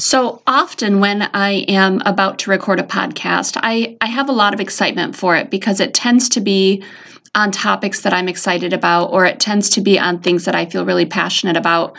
So often, when I am about to record a podcast, I, I have a lot of excitement for it because it tends to be on topics that I'm excited about, or it tends to be on things that I feel really passionate about.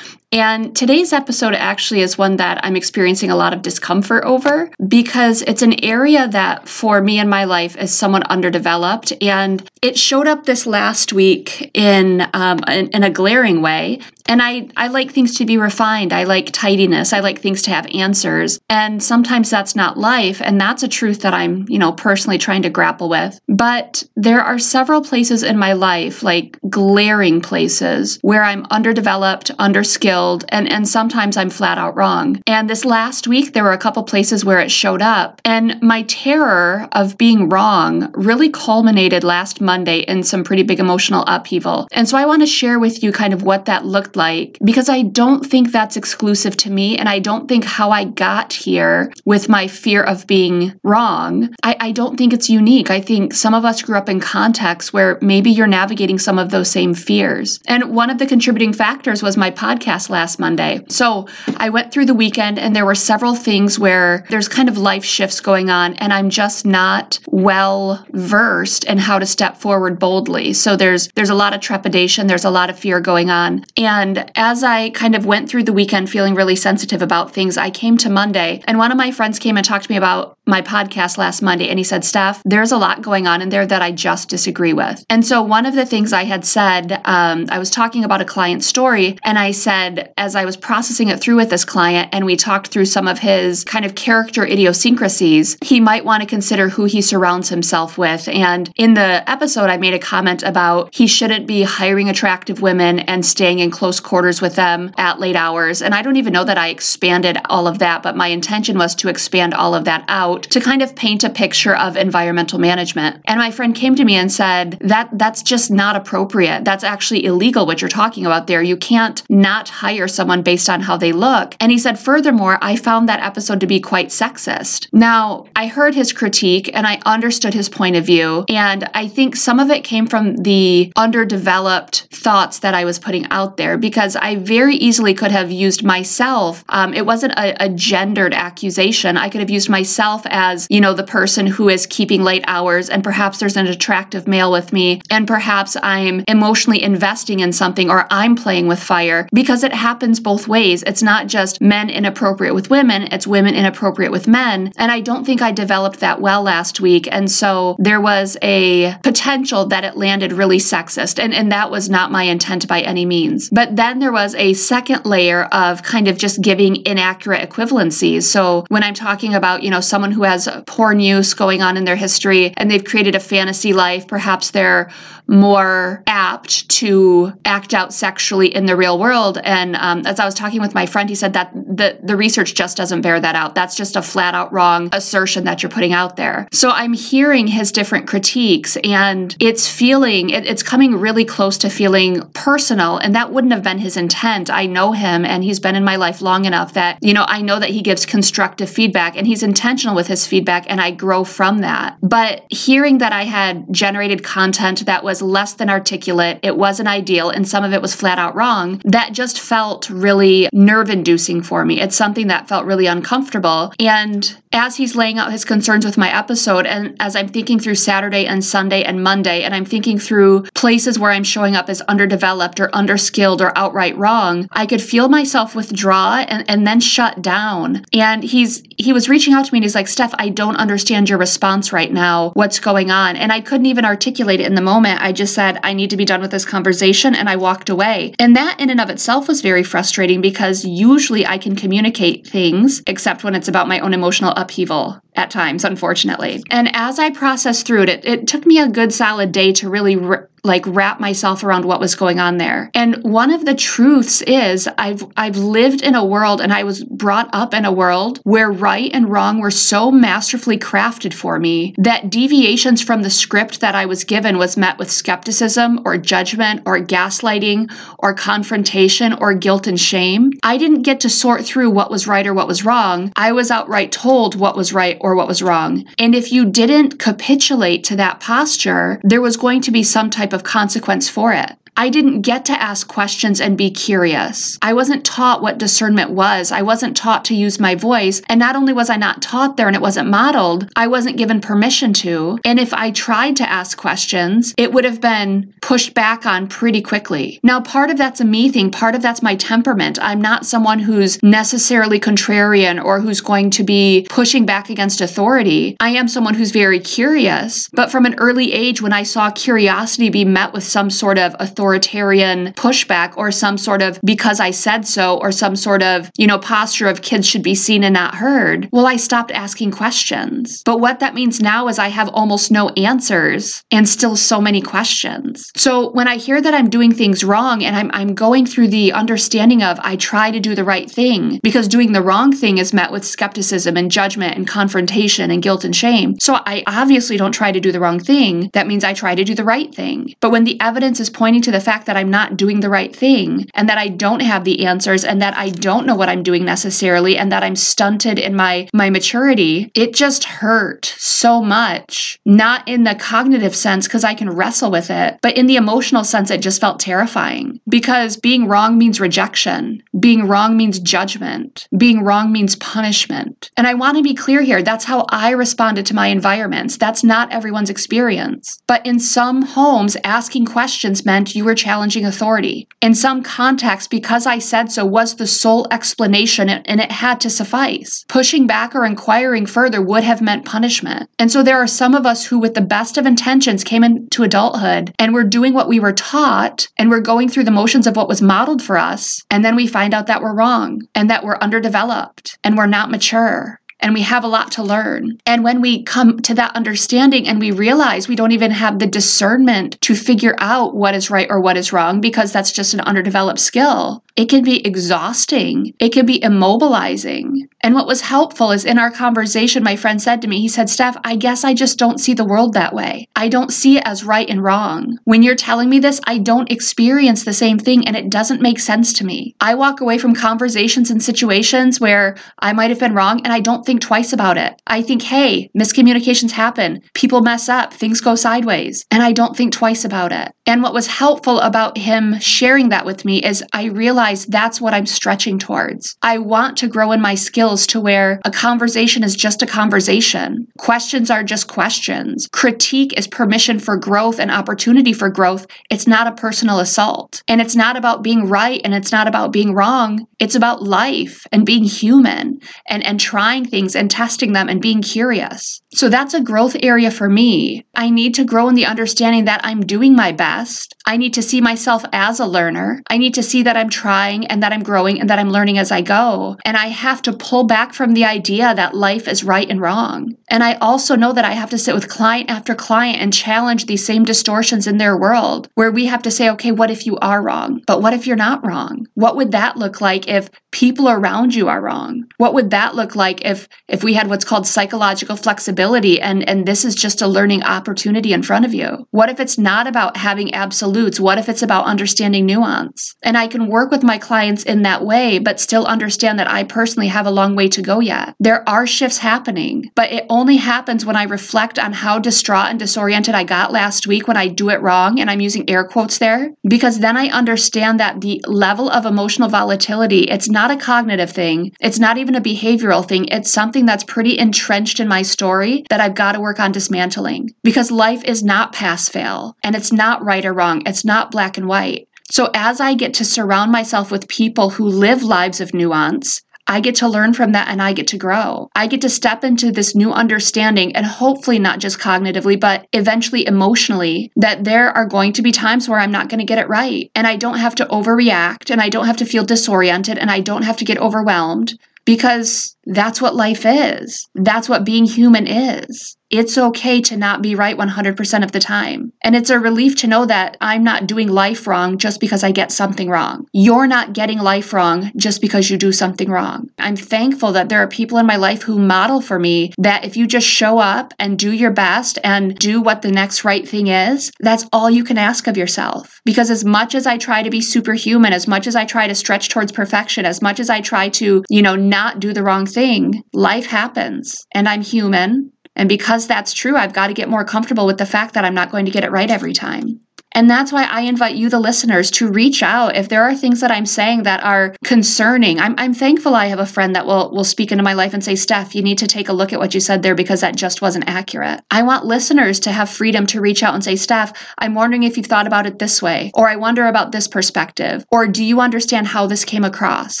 And today's episode actually is one that I'm experiencing a lot of discomfort over because it's an area that for me in my life is somewhat underdeveloped. And it showed up this last week in, um, in, in a glaring way. And I, I like things to be refined. I like tidiness. I like things to have answers. And sometimes that's not life. And that's a truth that I'm, you know, personally trying to grapple with. But there are several places in my life, like glaring places, where I'm underdeveloped, underskilled, and, and sometimes I'm flat out wrong. And this last week, there were a couple places where it showed up. And my terror of being wrong really culminated last Monday in some pretty big emotional upheaval. And so I want to share with you kind of what that looked like because I don't think that's exclusive to me. And I don't think how I got here with my fear of being wrong, I, I don't think it's unique. I think some of us grew up in contexts where maybe you're navigating some of those same fears. And one of the contributing factors was my podcast last Monday. So I went through the weekend and there were several things where there's kind of life shifts going on and I'm just not well versed in how to step forward boldly. So there's there's a lot of trepidation, there's a lot of fear going on. And as I kind of went through the weekend feeling really sensitive about things, I came to Monday and one of my friends came and talked to me about my podcast last Monday. And he said, Steph, there's a lot going on in there that I just disagree with. And so one of the things I had said, um, I was talking about a client story. And I said, as I was processing it through with this client and we talked through some of his kind of character idiosyncrasies, he might want to consider who he surrounds himself with. And in the episode, I made a comment about he shouldn't be hiring attractive women and staying in close close quarters with them at late hours. And I don't even know that I expanded all of that, but my intention was to expand all of that out to kind of paint a picture of environmental management. And my friend came to me and said that that's just not appropriate. That's actually illegal what you're talking about there. You can't not hire someone based on how they look. And he said, furthermore, I found that episode to be quite sexist. Now, I heard his critique and I understood his point of view. And I think some of it came from the underdeveloped thoughts that I was putting out there because I very easily could have used myself. Um, it wasn't a, a gendered accusation. I could have used myself as, you know, the person who is keeping late hours, and perhaps there's an attractive male with me, and perhaps I'm emotionally investing in something or I'm playing with fire because it happens both ways. It's not just men inappropriate with women, it's women inappropriate with men. And I don't think I developed that well last week. And so there was a potential that it landed really sexist. And, and that was not my intent by any means. But then there was a second layer of kind of just giving inaccurate equivalencies. So when I'm talking about, you know, someone who has porn use going on in their history and they've created a fantasy life, perhaps they're more apt to act out sexually in the real world. And um, as I was talking with my friend, he said that the, the research just doesn't bear that out. That's just a flat out wrong assertion that you're putting out there. So I'm hearing his different critiques and it's feeling, it, it's coming really close to feeling personal. And that wouldn't have been his intent. I know him and he's been in my life long enough that, you know, I know that he gives constructive feedback and he's intentional with his feedback and I grow from that. But hearing that I had generated content that was was less than articulate, it wasn't ideal, and some of it was flat out wrong, that just felt really nerve inducing for me. It's something that felt really uncomfortable. And as he's laying out his concerns with my episode, and as I'm thinking through Saturday and Sunday and Monday, and I'm thinking through places where I'm showing up as underdeveloped or underskilled or outright wrong, I could feel myself withdraw and, and then shut down. And he's he was reaching out to me and he's like, Steph, I don't understand your response right now. What's going on? And I couldn't even articulate it in the moment. I just said, I need to be done with this conversation, and I walked away. And that in and of itself was very frustrating because usually I can communicate things, except when it's about my own emotional upheaval. At times, unfortunately. And as I processed through it, it, it took me a good solid day to really re- like wrap myself around what was going on there. And one of the truths is I've I've lived in a world and I was brought up in a world where right and wrong were so masterfully crafted for me that deviations from the script that I was given was met with skepticism or judgment or gaslighting or confrontation or guilt and shame. I didn't get to sort through what was right or what was wrong. I was outright told what was right or what was wrong. And if you didn't capitulate to that posture, there was going to be some type of consequence for it. I didn't get to ask questions and be curious. I wasn't taught what discernment was. I wasn't taught to use my voice. And not only was I not taught there and it wasn't modeled, I wasn't given permission to. And if I tried to ask questions, it would have been pushed back on pretty quickly. Now, part of that's a me thing, part of that's my temperament. I'm not someone who's necessarily contrarian or who's going to be pushing back against authority. I am someone who's very curious. But from an early age, when I saw curiosity be met with some sort of authority, authoritarian pushback or some sort of because I said so or some sort of, you know, posture of kids should be seen and not heard, well, I stopped asking questions. But what that means now is I have almost no answers and still so many questions. So when I hear that I'm doing things wrong and I'm, I'm going through the understanding of I try to do the right thing because doing the wrong thing is met with skepticism and judgment and confrontation and guilt and shame. So I obviously don't try to do the wrong thing. That means I try to do the right thing. But when the evidence is pointing to the fact that I'm not doing the right thing and that I don't have the answers and that I don't know what I'm doing necessarily and that I'm stunted in my my maturity, it just hurt so much. Not in the cognitive sense cuz I can wrestle with it, but in the emotional sense it just felt terrifying because being wrong means rejection. Being wrong means judgment. Being wrong means punishment. And I want to be clear here, that's how I responded to my environments. That's not everyone's experience. But in some homes asking questions meant you you were challenging authority. In some context, because I said so was the sole explanation and it had to suffice. Pushing back or inquiring further would have meant punishment. And so there are some of us who, with the best of intentions, came into adulthood and we're doing what we were taught and we're going through the motions of what was modeled for us. And then we find out that we're wrong and that we're underdeveloped and we're not mature and we have a lot to learn. And when we come to that understanding and we realize we don't even have the discernment to figure out what is right or what is wrong because that's just an underdeveloped skill, it can be exhausting. It can be immobilizing. And what was helpful is in our conversation, my friend said to me, he said, Steph, I guess I just don't see the world that way. I don't see it as right and wrong. When you're telling me this, I don't experience the same thing and it doesn't make sense to me. I walk away from conversations and situations where I might have been wrong and I don't think twice about it. I think, hey, miscommunications happen, people mess up, things go sideways, and I don't think twice about it. And what was helpful about him sharing that with me is I realized that's what I'm stretching towards. I want to grow in my skills to where a conversation is just a conversation. Questions are just questions. Critique is permission for growth and opportunity for growth. It's not a personal assault. And it's not about being right and it's not about being wrong. It's about life and being human and, and trying things and testing them and being curious. So that's a growth area for me. I need to grow in the understanding that I'm doing my best. I need to see myself as a learner. I need to see that I'm trying and that I'm growing and that I'm learning as I go. And I have to pull back from the idea that life is right and wrong. And I also know that I have to sit with client after client and challenge these same distortions in their world where we have to say, okay, what if you are wrong? But what if you're not wrong? What would that look like if people around you are wrong? What would that look like if if we had what's called psychological flexibility and and this is just a learning opportunity in front of you? What if it's not about having absolutes? What if it's about understanding nuance? And I can work with my clients in that way but still understand that I personally have a long way to go yet. There are shifts happening, but it only happens when I reflect on how distraught and disoriented I got last week when I do it wrong and I'm using air quotes there because then I understand that the level of emotional volatility, it's not a cognitive thing. It's not even a behavioral thing. It's something that's pretty entrenched in my story that I've got to work on dismantling because life is not pass fail and it's not right or wrong. It's not black and white. So, as I get to surround myself with people who live lives of nuance, I get to learn from that and I get to grow. I get to step into this new understanding and hopefully not just cognitively, but eventually emotionally that there are going to be times where I'm not going to get it right. And I don't have to overreact and I don't have to feel disoriented and I don't have to get overwhelmed because that's what life is. That's what being human is. It's okay to not be right 100% of the time. And it's a relief to know that I'm not doing life wrong just because I get something wrong. You're not getting life wrong just because you do something wrong. I'm thankful that there are people in my life who model for me that if you just show up and do your best and do what the next right thing is, that's all you can ask of yourself. Because as much as I try to be superhuman, as much as I try to stretch towards perfection, as much as I try to, you know, not do the wrong thing, life happens and I'm human and because that's true, I've got to get more comfortable with the fact that I'm not going to get it right every time. And that's why I invite you, the listeners, to reach out if there are things that I'm saying that are concerning. I'm, I'm thankful I have a friend that will, will speak into my life and say, Steph, you need to take a look at what you said there because that just wasn't accurate. I want listeners to have freedom to reach out and say, Steph, I'm wondering if you've thought about it this way, or I wonder about this perspective, or do you understand how this came across?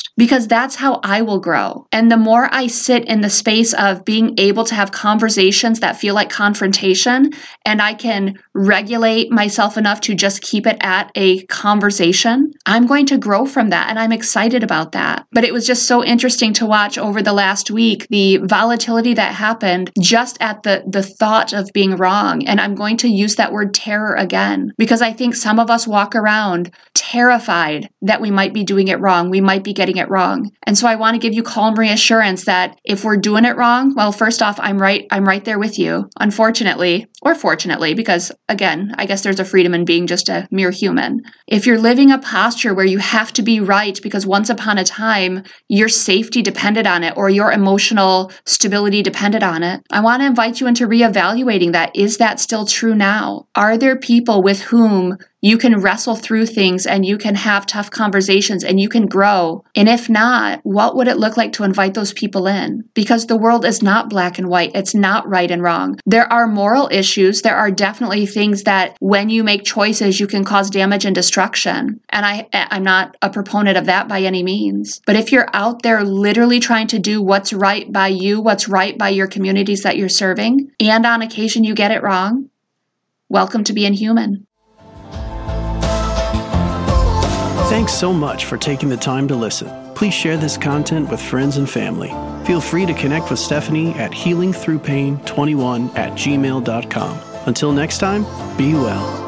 Because that's how I will grow. And the more I sit in the space of being able to have conversations that feel like confrontation, and I can regulate myself enough to just keep it at a conversation, I'm going to grow from that. And I'm excited about that. But it was just so interesting to watch over the last week the volatility that happened just at the, the thought of being wrong. And I'm going to use that word terror again because I think some of us walk around terrified that we might be doing it wrong. We might be getting it wrong. And so I want to give you calm reassurance that if we're doing it wrong, well, first off, I'm right. I'm right there with you, unfortunately, or fortunately, because again, I guess there's a freedom in being being just a mere human. If you're living a posture where you have to be right because once upon a time your safety depended on it or your emotional stability depended on it, I want to invite you into reevaluating that. Is that still true now? Are there people with whom you can wrestle through things and you can have tough conversations and you can grow. And if not, what would it look like to invite those people in? Because the world is not black and white, it's not right and wrong. There are moral issues, there are definitely things that when you make choices, you can cause damage and destruction. And I, I'm not a proponent of that by any means. But if you're out there literally trying to do what's right by you, what's right by your communities that you're serving, and on occasion you get it wrong, welcome to being human. Thanks so much for taking the time to listen. Please share this content with friends and family. Feel free to connect with Stephanie at healingthroughpain21 at gmail.com. Until next time, be well.